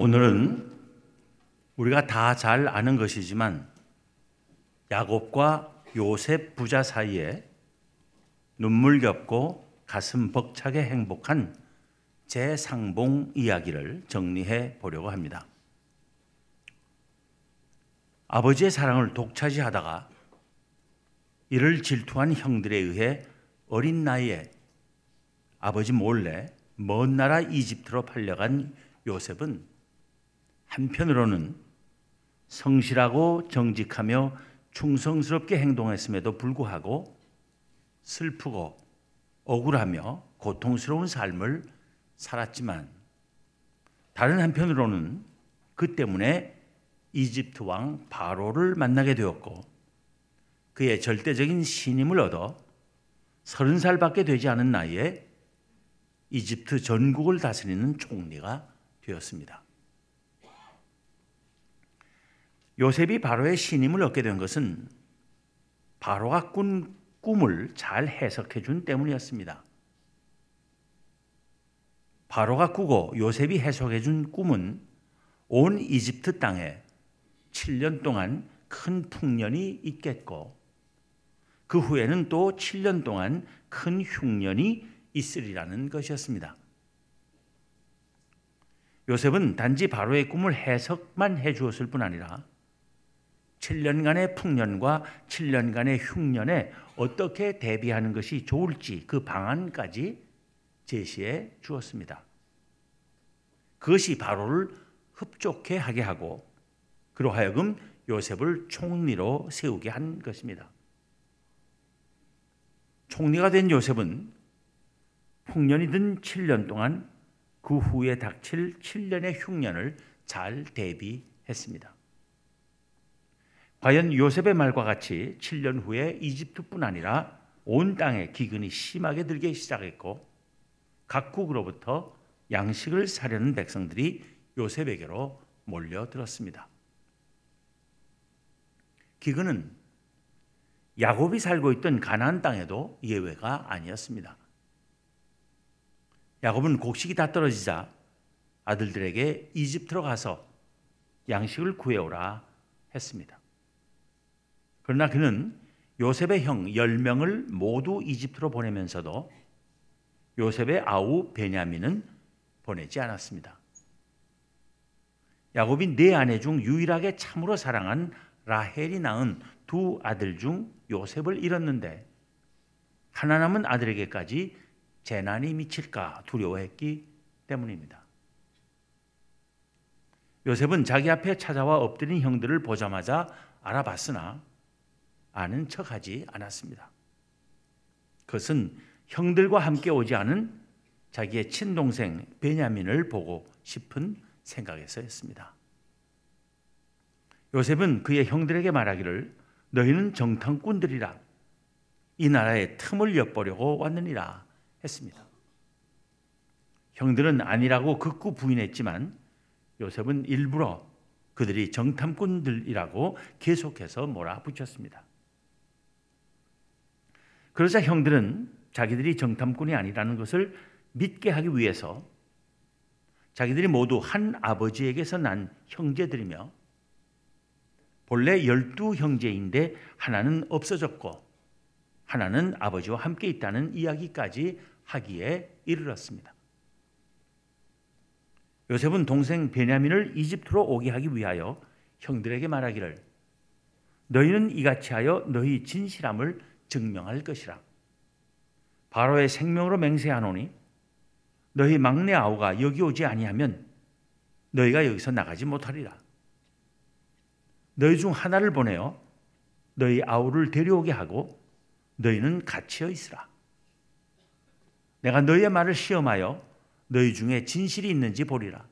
오늘은 우리가 다 잘 아는 것이지만 야곱과 요셉 부자 사이에 눈물겹고 가슴 벅차게 행복한 재상봉 이야기를 정리해 보려고 합니다. 아버지의 사랑을 독차지하다가 이를 질투한 형들에 의해 어린 나이에 아버지 몰래 먼 나라 이집트로 팔려간 요셉은 한편으로는 성실하고 정직하며 충성스럽게 행동했음에도 불구하고 슬프고 억울하며 고통스러운 삶을 살았지만 다른 한편으로는 그 때문에 이집트 왕 바로를 만나게 되었고 그의 절대적인 신임을 얻어 서른 살밖에 되지 않은 나이에 이집트 전국을 다스리는 총리가 되었습니다. 요셉이 바로의 신임을 얻게 된 것은 바로가 꾼 꿈을 잘 해석해 준 때문이었습니다. 바로가 꾸고 요셉이 해석해 준 꿈은 온 이집트 땅에 7년 동안 큰 풍년이 있겠고 그 후에는 또 7년 동안 큰 흉년이 있으리라는 것이었습니다. 요셉은 단지 바로의 꿈을 해석만 해 주었을 뿐 아니라 7년간의 풍년과 7년간의 흉년에 어떻게 대비하는 것이 좋을지 그 방안까지 제시해 주었습니다. 그것이 바로를 흡족해 하게 하고 그로 하여금 요셉을 총리로 세우게 한 것입니다. 총리가 된 요셉은 풍년이 든 7년 동안 그 후에 닥칠 7년의 흉년을 잘 대비했습니다. 과연 요셉의 말과 같이 7년 후에 이집트뿐 아니라 온 땅에 기근이 심하게 들기 시작했고 각국으로부터 양식을 사려는 백성들이 요셉에게로 몰려들었습니다. 기근은 야곱이 살고 있던 가나안 땅에도 예외가 아니었습니다. 야곱은 곡식이 다 떨어지자 아들들에게 이집트로 가서 양식을 구해오라 했습니다. 그러나 그는 요셉의 형 10명을 모두 이집트로 보내면서도 요셉의 아우 베냐민은 보내지 않았습니다. 야곱이 네 아내 중 유일하게 참으로 사랑한 라헬이 낳은 두 아들 중 요셉을 잃었는데 하나 남은 아들에게까지 재난이 미칠까 두려워했기 때문입니다. 요셉은 자기 앞에 찾아와 엎드린 형들을 보자마자 알아봤으나 아는 척하지 않았습니다. 그것은 형들과 함께 오지 않은 자기의 친동생 베냐민을 보고 싶은 생각에서였습니다. 요셉은 그의 형들에게 말하기를 너희는 정탐꾼들이라 이 나라의 틈을 엿보려고 왔느니라 했습니다. 형들은 아니라고 극구 부인했지만 요셉은 일부러 그들이 정탐꾼들이라고 계속해서 몰아붙였습니다. 그러자 형들은 자기들이 정탐꾼이 아니라는 것을 믿게 하기 위해서 자기들이 모두 한 아버지에게서 난 형제들이며 본래 열두 형제인데 하나는 없어졌고 하나는 아버지와 함께 있다는 이야기까지 하기에 이르렀습니다. 요셉은 동생 베냐민을 이집트로 오게 하기 위하여 형들에게 말하기를 너희는 이같이 하여 너희 진실함을 증명할 것이라. 바로의 생명으로 맹세하노니 너희 막내 아우가 여기 오지 아니하면 너희가 여기서 나가지 못하리라. 너희 중 하나를 보내어 너희 아우를 데려오게 하고 너희는 갇혀 있으라. 내가 너희의 말을 시험하여 너희 중에 진실이 있는지 보리라.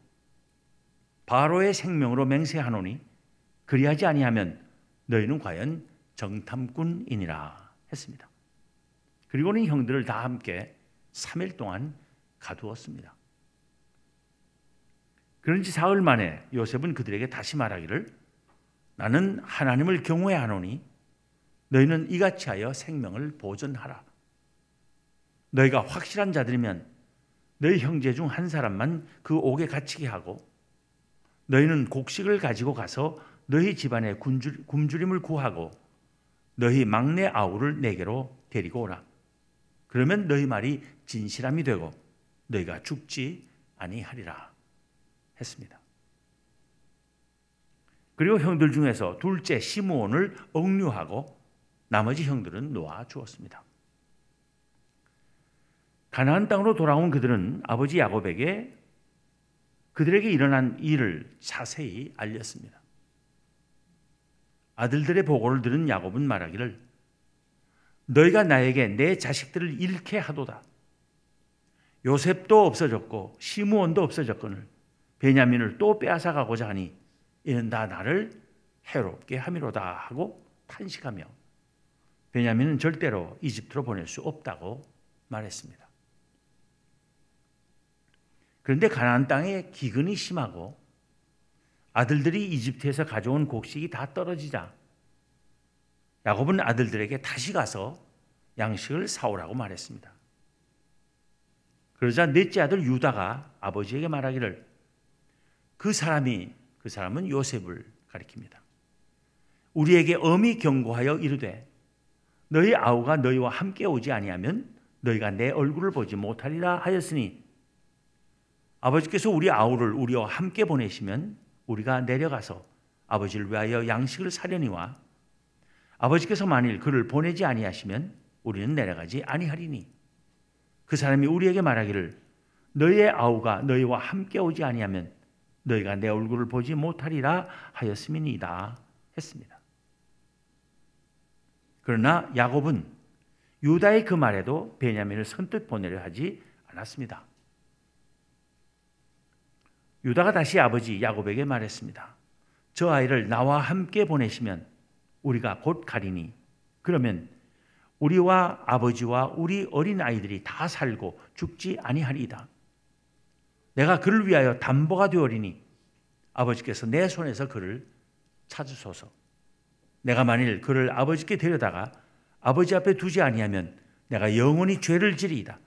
바로의 생명으로 맹세하노니 그리하지 아니하면 너희는 과연 정탐꾼이니라 했습니다. 그리고는 형들을 다 함께 3일 동안 가두었습니다. 그런지 사흘 만에 요셉은 그들에게 다시 말하기를 나는 하나님을 경외하노니 너희는 이같이 하여 생명을 보존하라. 너희가 확실한 자들이면 너희 형제 중 한 사람만 그 옥에 갇히게 하고 너희는 곡식을 가지고 가서 너희 집안의 굶주림을 구하고 너희 막내 아우를 내게로 데리고 오라. 그러면 너희 말이 진실함이 되고 너희가 죽지 아니하리라 했습니다. 그리고 형들 중에서 둘째 시므온을 억류하고 나머지 형들은 놓아 주었습니다. 가나안 땅으로 돌아온 그들은 아버지 야곱에게 그들에게 일어난 일을 자세히 알렸습니다. 아들들의 보고를 들은 야곱은 말하기를 너희가 나에게 내 자식들을 잃게 하도다. 요셉도 없어졌고 시므온도 없어졌거늘 베냐민을 또 빼앗아 가고자 하니 이는 다 나를 해롭게 함이로다 하고 탄식하며 베냐민은 절대로 이집트로 보낼 수 없다고 말했습니다. 그런데 가나안 땅에 기근이 심하고 아들들이 이집트에서 가져온 곡식이 다 떨어지자 야곱은 아들들에게 다시 가서 양식을 사오라고 말했습니다. 그러자 넷째 아들 유다가 아버지에게 말하기를 그 사람이 그 사람은 요셉을 가리킵니다. 우리에게 엄히 경고하여 이르되 너희 아우가 너희와 함께 오지 아니하면 너희가 내 얼굴을 보지 못하리라 하였으니 아버지께서 우리 아우를 우리와 함께 보내시면 우리가 내려가서 아버지를 위하여 양식을 사려니와 아버지께서 만일 그를 보내지 아니하시면 우리는 내려가지 아니하리니 그 사람이 우리에게 말하기를 너희의 아우가 너희와 함께 오지 아니하면 너희가 내 얼굴을 보지 못하리라 하였음이니이다 했습니다. 그러나 야곱은 유다의 그 말에도 베냐민을 선뜻 보내려 하지 않았습니다. 유다가 다시 아버지 야곱에게 말했습니다. 저 아이를 나와 함께 보내시면 우리가 곧 가리니 그러면 우리와 아버지와 우리 어린 아이들이 다 살고 죽지 아니하리이다. 내가 그를 위하여 담보가 되어리니 아버지께서 내 손에서 그를 찾으소서. 내가 만일 그를 아버지께 데려다가 아버지 앞에 두지 아니하면 내가 영원히 죄를 지리이다.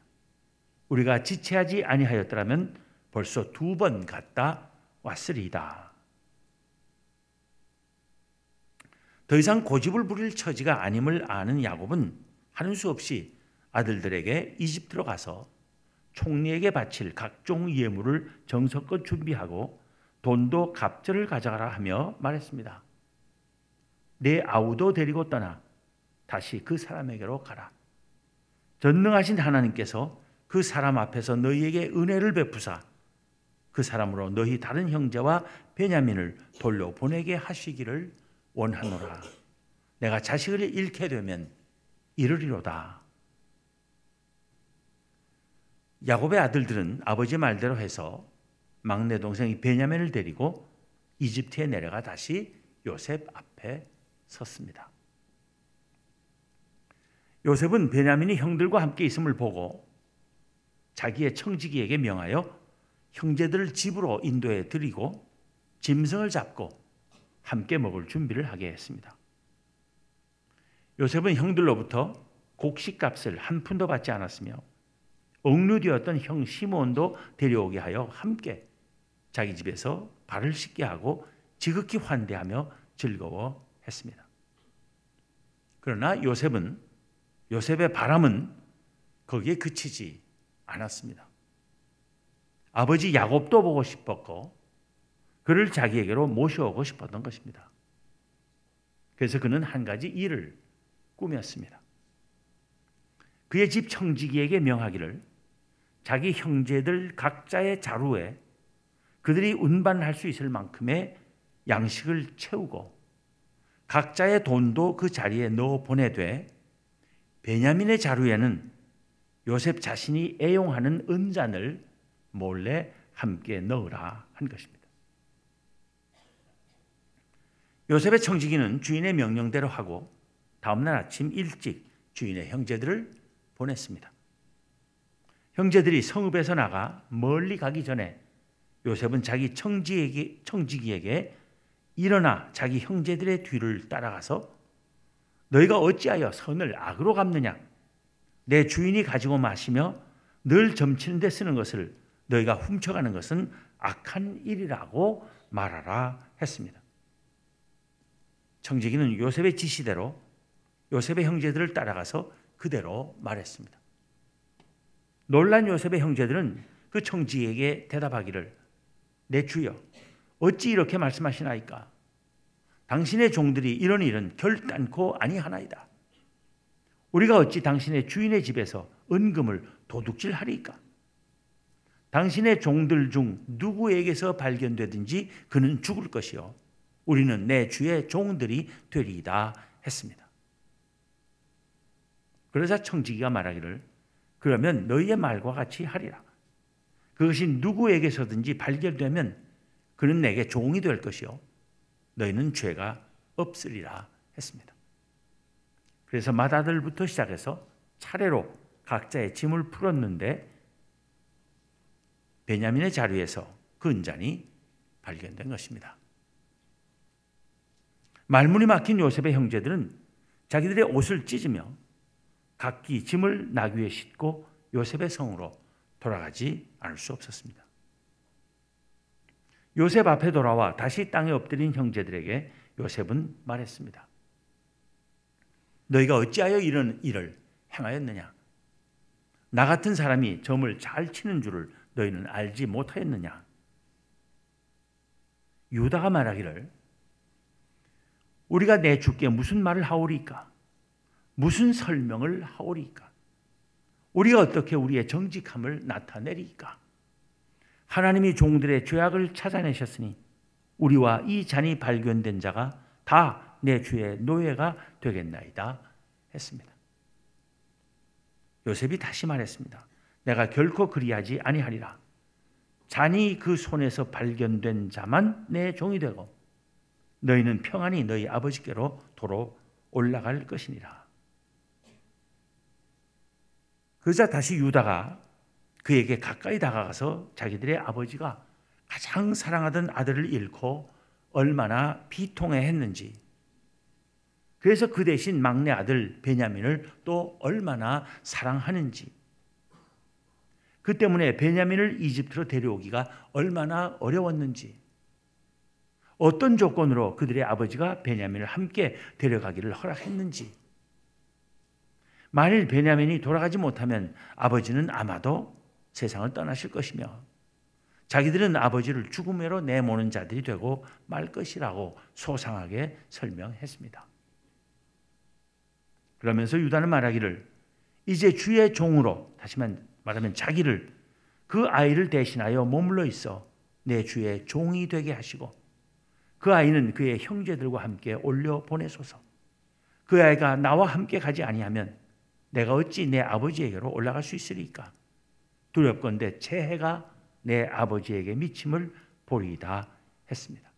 우리가 지체하지 아니하였더라면 벌써 두 번 갔다 왔으리이다. 더 이상 고집을 부릴 처지가 아님을 아는 야곱은 하는 수 없이 아들들에게 이집트로 가서 총리에게 바칠 각종 예물을 정성껏 준비하고 돈도 갑절을 가져가라 하며 말했습니다. 내 아우도 데리고 떠나 다시 그 사람에게로 가라. 전능하신 하나님께서 그 사람 앞에서 너희에게 은혜를 베푸사 그 사람으로 너희 다른 형제와 베냐민을 돌려 보내게 하시기를 원하노라. 내가 자식을 잃게 되면 이르리로다. 야곱의 아들들은 아버지 말대로 해서 막내 동생이 베냐민을 데리고 이집트에 내려가 다시 요셉 앞에 섰습니다. 요셉은 베냐민이 형들과 함께 있음을 보고 자기의 청지기에게 명하여 형제들을 집으로 인도해 드리고 짐승을 잡고 함께 먹을 준비를 하게 했습니다. 요셉은 형들로부터 곡식값을 한 푼도 받지 않았으며 억류되었던 형 시몬도 데려오게 하여 함께 자기 집에서 발을 씻게 하고 지극히 환대하며 즐거워했습니다. 그러나 요셉은 요셉의 바람은 거기에 그치지 않았습니다. 아버지 야곱도 보고 싶었고 그를 자기에게로 모셔오고 싶었던 것입니다. 그래서 그는 한 가지 일을 꾸몄습니다. 그의 집 청지기에게 명하기를 자기 형제들 각자의 자루에 그들이 운반할 수 있을 만큼의 양식을 채우고 각자의 돈도 그 자리에 넣어 보내되 베냐민의 자루에는 요셉 자신이 애용하는 은잔을 몰래 함께 넣으라 한 것입니다. 요셉의 청지기는 주인의 명령대로 하고 다음날 아침 일찍 주인의 형제들을 보냈습니다. 형제들이 성읍에서 나가 멀리 가기 전에 요셉은 자기 청지에게, 청지기에게 일어나 자기 형제들의 뒤를 따라가서 너희가 어찌하여 선을 악으로 갚느냐? 내 주인이 가지고 마시며 늘 점치는 데 쓰는 것을 너희가 훔쳐가는 것은 악한 일이라고 말하라 했습니다. 청지기는 요셉의 지시대로 요셉의 형제들을 따라가서 그대로 말했습니다. 놀란 요셉의 형제들은 그 청지에게 대답하기를 내 주여 어찌 이렇게 말씀하시나이까 당신의 종들이 이런 일은 결단코 아니하나이다. 우리가 어찌 당신의 주인의 집에서 은금을 도둑질하리까? 당신의 종들 중 누구에게서 발견되든지 그는 죽을 것이요. 우리는 내 주의 종들이 되리이다 했습니다. 그러자 청지기가 말하기를 그러면 너희의 말과 같이 하리라. 그것이 누구에게서든지 발견되면 그는 내게 종이 될 것이요. 너희는 죄가 없으리라 했습니다. 그래서 맏아들부터 시작해서 차례로 각자의 짐을 풀었는데 베냐민의 자리에서 그 은잔이 발견된 것입니다. 말문이 막힌 요셉의 형제들은 자기들의 옷을 찢으며 각기 짐을 나귀에 싣고 요셉의 성으로 돌아가지 않을 수 없었습니다. 요셉 앞에 돌아와 다시 땅에 엎드린 형제들에게 요셉은 말했습니다. 너희가 어찌하여 이런 일을 행하였느냐? 나 같은 사람이 점을 잘 치는 줄을 너희는 알지 못하였느냐? 유다가 말하기를 우리가 내 주께 무슨 말을 하오리까? 무슨 설명을 하오리까? 우리가 어떻게 우리의 정직함을 나타내리까? 하나님이 종들의 죄악을 찾아내셨으니 우리와 이 잔이 발견된 자가 다 내 주의 노예가 되겠나이다 했습니다. 요셉이 다시 말했습니다. 내가 결코 그리하지 아니하리라. 잔이 그 손에서 발견된 자만 내 종이 되고 너희는 평안히 너희 아버지께로 도로 올라갈 것이니라. 그러자 다시 유다가 그에게 가까이 다가가서 자기들의 아버지가 가장 사랑하던 아들을 잃고 얼마나 비통해 했는지 그래서 그 대신 막내 아들 베냐민을 또 얼마나 사랑하는지 그 때문에 베냐민을 이집트로 데려오기가 얼마나 어려웠는지 어떤 조건으로 그들의 아버지가 베냐민을 함께 데려가기를 허락했는지 만일 베냐민이 돌아가지 못하면 아버지는 아마도 세상을 떠나실 것이며 자기들은 아버지를 죽음으로 내모는 자들이 되고 말 것이라고 소상하게 설명했습니다. 그러면서 유다는 말하기를 이제 주의 종으로 다시 말하면 자기를 그 아이를 대신하여 머물러 있어 내 주의 종이 되게 하시고 그 아이는 그의 형제들과 함께 올려 보내소서. 그 아이가 나와 함께 가지 아니하면 내가 어찌 내 아버지에게로 올라갈 수 있으리까? 두렵건대 재해가 내 아버지에게 미침을 보리이다 했습니다.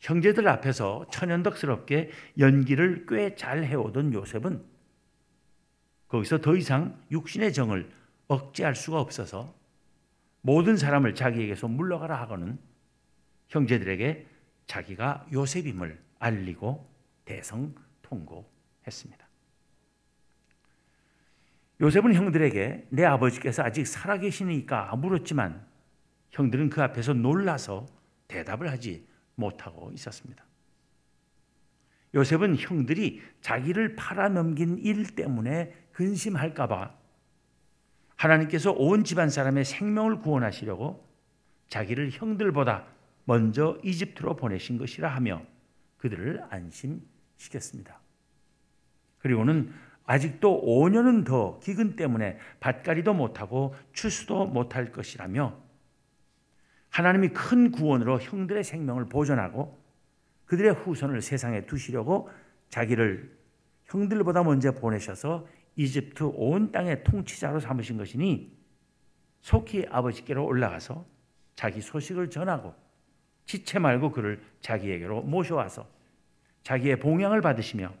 형제들 앞에서 천연덕스럽게 연기를 꽤 잘 해오던 요셉은 거기서 더 이상 육신의 정을 억제할 수가 없어서 모든 사람을 자기에게서 물러가라 하고는 형제들에게 자기가 요셉임을 알리고 대성통곡했습니다. 요셉은 형들에게 내 아버지께서 아직 살아계시니까 물었지만 형들은 그 앞에서 놀라서 대답을 하지 못하고 있었습니다. 요셉은 형들이 자기를 팔아넘긴 일 때문에 근심할까봐 하나님께서 온 집안 사람의 생명을 구원하시려고 자기를 형들보다 먼저 이집트로 보내신 것이라 하며 그들을 안심시켰습니다. 그리고는 아직도 5년은 더 기근 때문에 밭가리도 못하고 추수도 못할 것이라며 하나님이 큰 구원으로 형들의 생명을 보존하고 그들의 후손을 세상에 두시려고 자기를 형들보다 먼저 보내셔서 이집트 온 땅의 통치자로 삼으신 것이니 속히 아버지께로 올라가서 자기 소식을 전하고 지체 말고 그를 자기에게로 모셔와서 자기의 봉양을 받으시며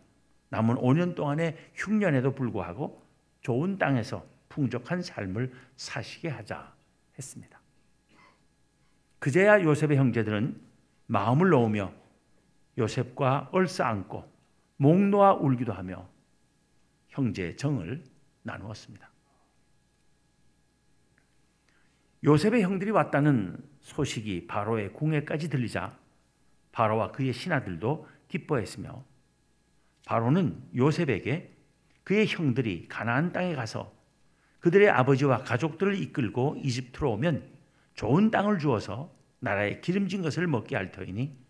남은 5년 동안의 흉년에도 불구하고 좋은 땅에서 풍족한 삶을 사시게 하자 했습니다. 그제야 요셉의 형제들은 마음을 놓으며 요셉과 얼싸안고 목 놓아 울기도 하며 형제의 정을 나누었습니다. 요셉의 형들이 왔다는 소식이 바로의 궁에까지 들리자 바로와 그의 신하들도 기뻐했으며 바로는 요셉에게 그의 형들이 가나안 땅에 가서 그들의 아버지와 가족들을 이끌고 이집트로 오면 좋은 땅을 주어서 나라에 기름진 것을 먹게 할 터이니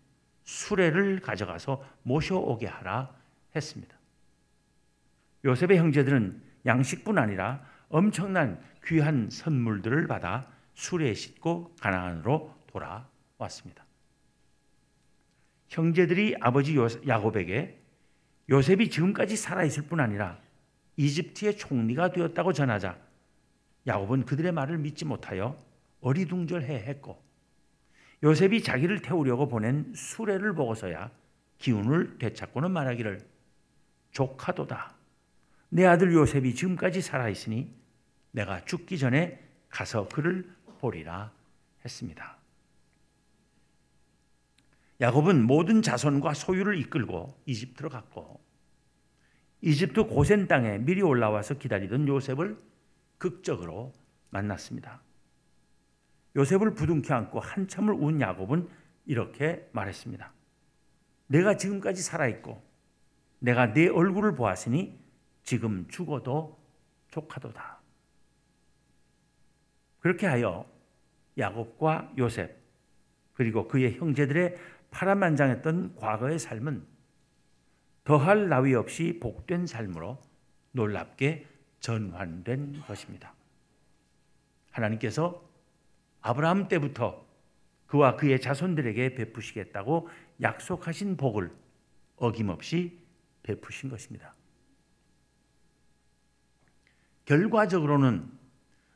수레를 가져가서 모셔오게 하라 했습니다. 요셉의 형제들은 양식뿐 아니라 엄청난 귀한 선물들을 받아 수레에 싣고 가나안으로 돌아왔습니다. 형제들이 아버지 야곱에게 요셉이 지금까지 살아있을 뿐 아니라 이집트의 총리가 되었다고 전하자 야곱은 그들의 말을 믿지 못하여 어리둥절해 했고 요셉이 자기를 태우려고 보낸 수레를 보고서야 기운을 되찾고는 말하기를 조카도다. 내 아들 요셉이 지금까지 살아있으니 내가 죽기 전에 가서 그를 보리라 했습니다. 야곱은 모든 자손과 소유를 이끌고 이집트로 갔고 이집트 고센 땅에 미리 올라와서 기다리던 요셉을 극적으로 만났습니다. 요셉을 부둥켜 안고 한참을 운 야곱은 이렇게 말했습니다. 내가 지금까지 살아있고 내가 내 얼굴을 보았으니 지금 죽어도 조카도다. 그렇게 하여 야곱과 요셉 그리고 그의 형제들의 파란만장했던 과거의 삶은 더할 나위 없이 복된 삶으로 놀랍게 전환된 것입니다. 하나님께서 아브라함 때부터 그와 그의 자손들에게 베푸시겠다고 약속하신 복을 어김없이 베푸신 것입니다. 결과적으로는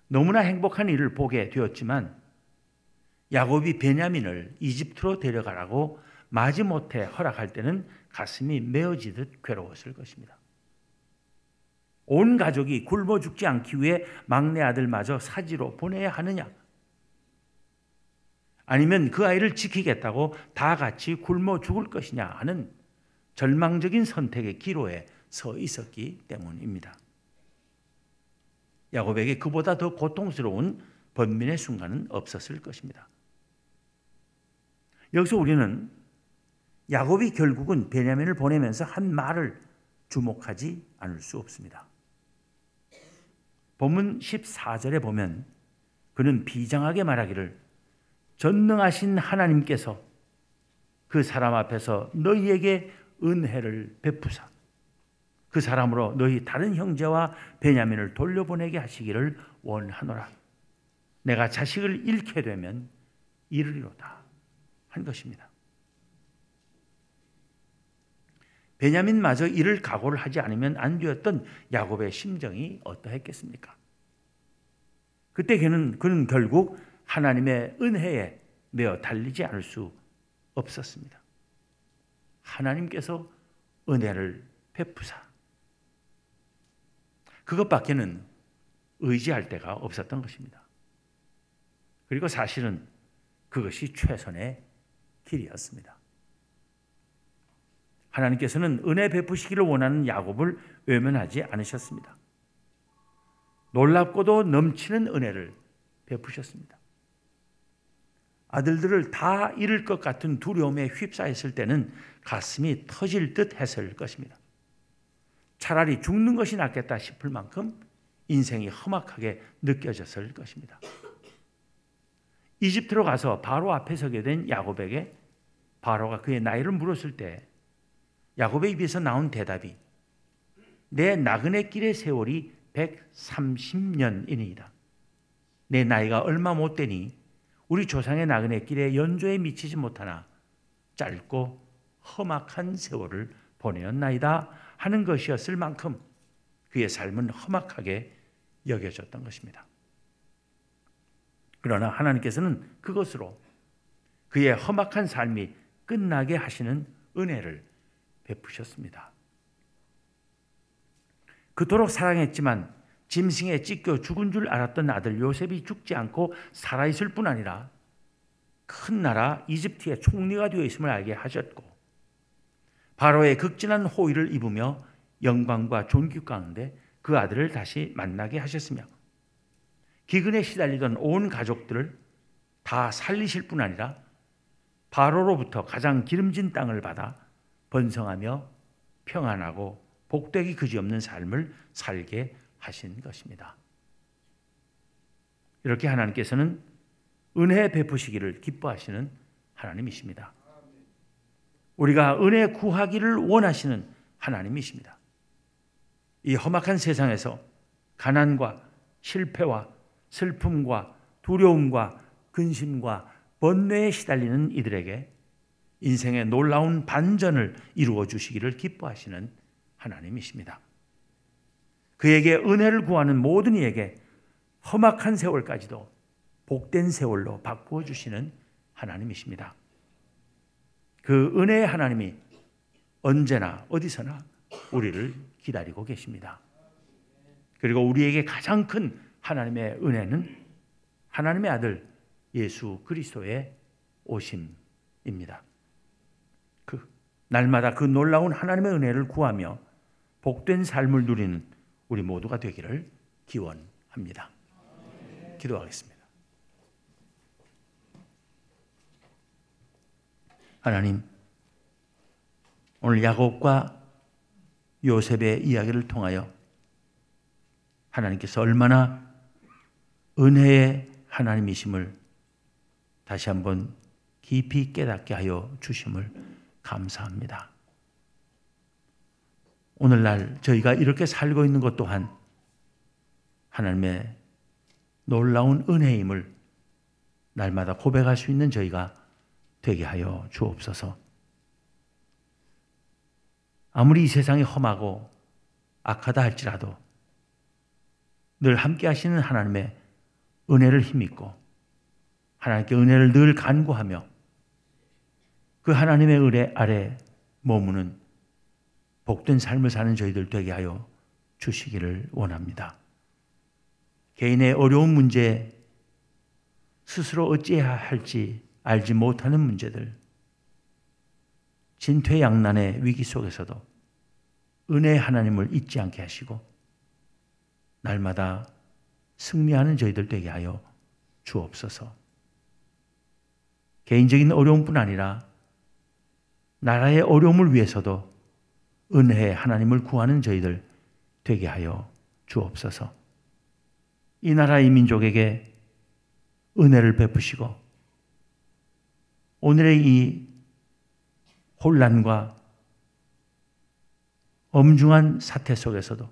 너무나 행복한 일을 보게 되었지만 야곱이 베냐민을 이집트로 데려가라고 마지못해 허락할 때는 가슴이 메어지듯 괴로웠을 것입니다. 온 가족이 굶어 죽지 않기 위해 막내 아들마저 사지로 보내야 하느냐? 아니면 그 아이를 지키겠다고 다 같이 굶어 죽을 것이냐 하는 절망적인 선택의 기로에 서 있었기 때문입니다. 야곱에게 그보다 더 고통스러운 번민의 순간은 없었을 것입니다. 여기서 우리는 야곱이 결국은 베냐민을 보내면서 한 말을 주목하지 않을 수 없습니다. 본문 14절에 보면 그는 비장하게 말하기를 전능하신 하나님께서 그 사람 앞에서 너희에게 은혜를 베푸사 그 사람으로 너희 다른 형제와 베냐민을 돌려보내게 하시기를 원하노라. 내가 자식을 잃게 되면 이르리로다. 한 것입니다. 베냐민마저 이를 각오를 하지 않으면 안 되었던 야곱의 심정이 어떠했겠습니까? 그때 그는, 그는 결국 하나님의 은혜에 매어 달리지 않을 수 없었습니다. 하나님께서 은혜를 베푸사 그것밖에는 의지할 데가 없었던 것입니다. 그리고 사실은 그것이 최선의 길이었습니다. 하나님께서는 은혜 베푸시기를 원하는 야곱을 외면하지 않으셨습니다. 놀랍고도 넘치는 은혜를 베푸셨습니다. 아들들을 다 잃을 것 같은 두려움에 휩싸였을 때는 가슴이 터질 듯 했을 것입니다. 차라리 죽는 것이 낫겠다 싶을 만큼 인생이 험악하게 느껴졌을 것입니다. 이집트로 가서 바로 앞에 서게 된 야곱에게 바로가 그의 나이를 물었을 때 야곱의 입에서 나온 대답이 내 나그네 길의 세월이 130년이니이다. 내 나이가 얼마 못 되니 우리 조상의 나그네 길에 연조에 미치지 못하나 짧고 험악한 세월을 보내었나이다 하는 것이었을 만큼 그의 삶은 험악하게 여겨졌던 것입니다. 그러나 하나님께서는 그것으로 그의 험악한 삶이 끝나게 하시는 은혜를 베푸셨습니다. 그토록 사랑했지만 짐승에 찢겨 죽은 줄 알았던 아들 요셉이 죽지 않고 살아있을 뿐 아니라 큰 나라 이집트의 총리가 되어 있음을 알게 하셨고 바로의 극진한 호의를 입으며 영광과 존귀 가운데 그 아들을 다시 만나게 하셨으며 기근에 시달리던 온 가족들을 다 살리실 뿐 아니라 바로로부터 가장 기름진 땅을 받아 번성하며 평안하고 복되기 그지없는 삶을 살게 하신 것입니다. 이렇게 하나님께서는 은혜 베푸시기를 기뻐하시는 하나님이십니다. 우리가 은혜 구하기를 원하시는 하나님이십니다. 이 험악한 세상에서 가난과 실패와 슬픔과 두려움과 근심과 번뇌에 시달리는 이들에게 인생의 놀라운 반전을 이루어 주시기를 기뻐하시는 하나님이십니다. 그에게 은혜를 구하는 모든 이에게 험악한 세월까지도 복된 세월로 바꾸어 주시는 하나님이십니다. 그 은혜의 하나님이 언제나 어디서나 우리를 기다리고 계십니다. 그리고 우리에게 가장 큰 하나님의 은혜는 하나님의 아들 예수 그리스도의 오심입니다. 그 날마다 그 놀라운 하나님의 은혜를 구하며 복된 삶을 누리는 우리 모두가 되기를 기원합니다. 기도하겠습니다. 하나님, 오늘 야곱과 요셉의 이야기를 통하여 하나님께서 얼마나 은혜의 하나님이심을 다시 한번 깊이 깨닫게 하여 주심을 감사합니다. 오늘날 저희가 이렇게 살고 있는 것 또한 하나님의 놀라운 은혜임을 날마다 고백할 수 있는 저희가 되게 하여 주옵소서. 아무리 이 세상이 험하고 악하다 할지라도 늘 함께 하시는 하나님의 은혜를 힘입고 하나님께 은혜를 늘 간구하며 그 하나님의 은혜 아래 머무는 복된 삶을 사는 저희들 되게 하여 주시기를 원합니다. 개인의 어려운 문제, 스스로 어찌해야 할지 알지 못하는 문제들, 진퇴양난의 위기 속에서도 은혜 하나님을 잊지 않게 하시고 날마다 승리하는 저희들 되게 하여 주옵소서. 개인적인 어려움뿐 아니라 나라의 어려움을 위해서도 은혜의 하나님을 구하는 저희들 되게 하여 주옵소서. 이 나라의 민족에게 은혜를 베푸시고 오늘의 이 혼란과 엄중한 사태 속에서도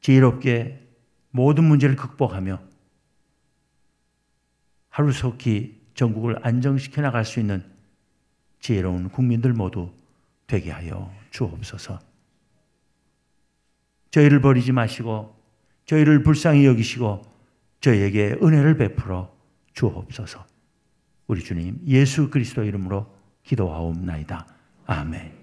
지혜롭게 모든 문제를 극복하며 하루속히 전국을 안정시켜 나갈 수 있는 지혜로운 국민들 모두 되게 하여 주옵소서. 저희를 버리지 마시고 저희를 불쌍히 여기시고 저희에게 은혜를 베풀어 주옵소서. 우리 주님 예수 그리스도 이름으로 기도하옵나이다. 아멘.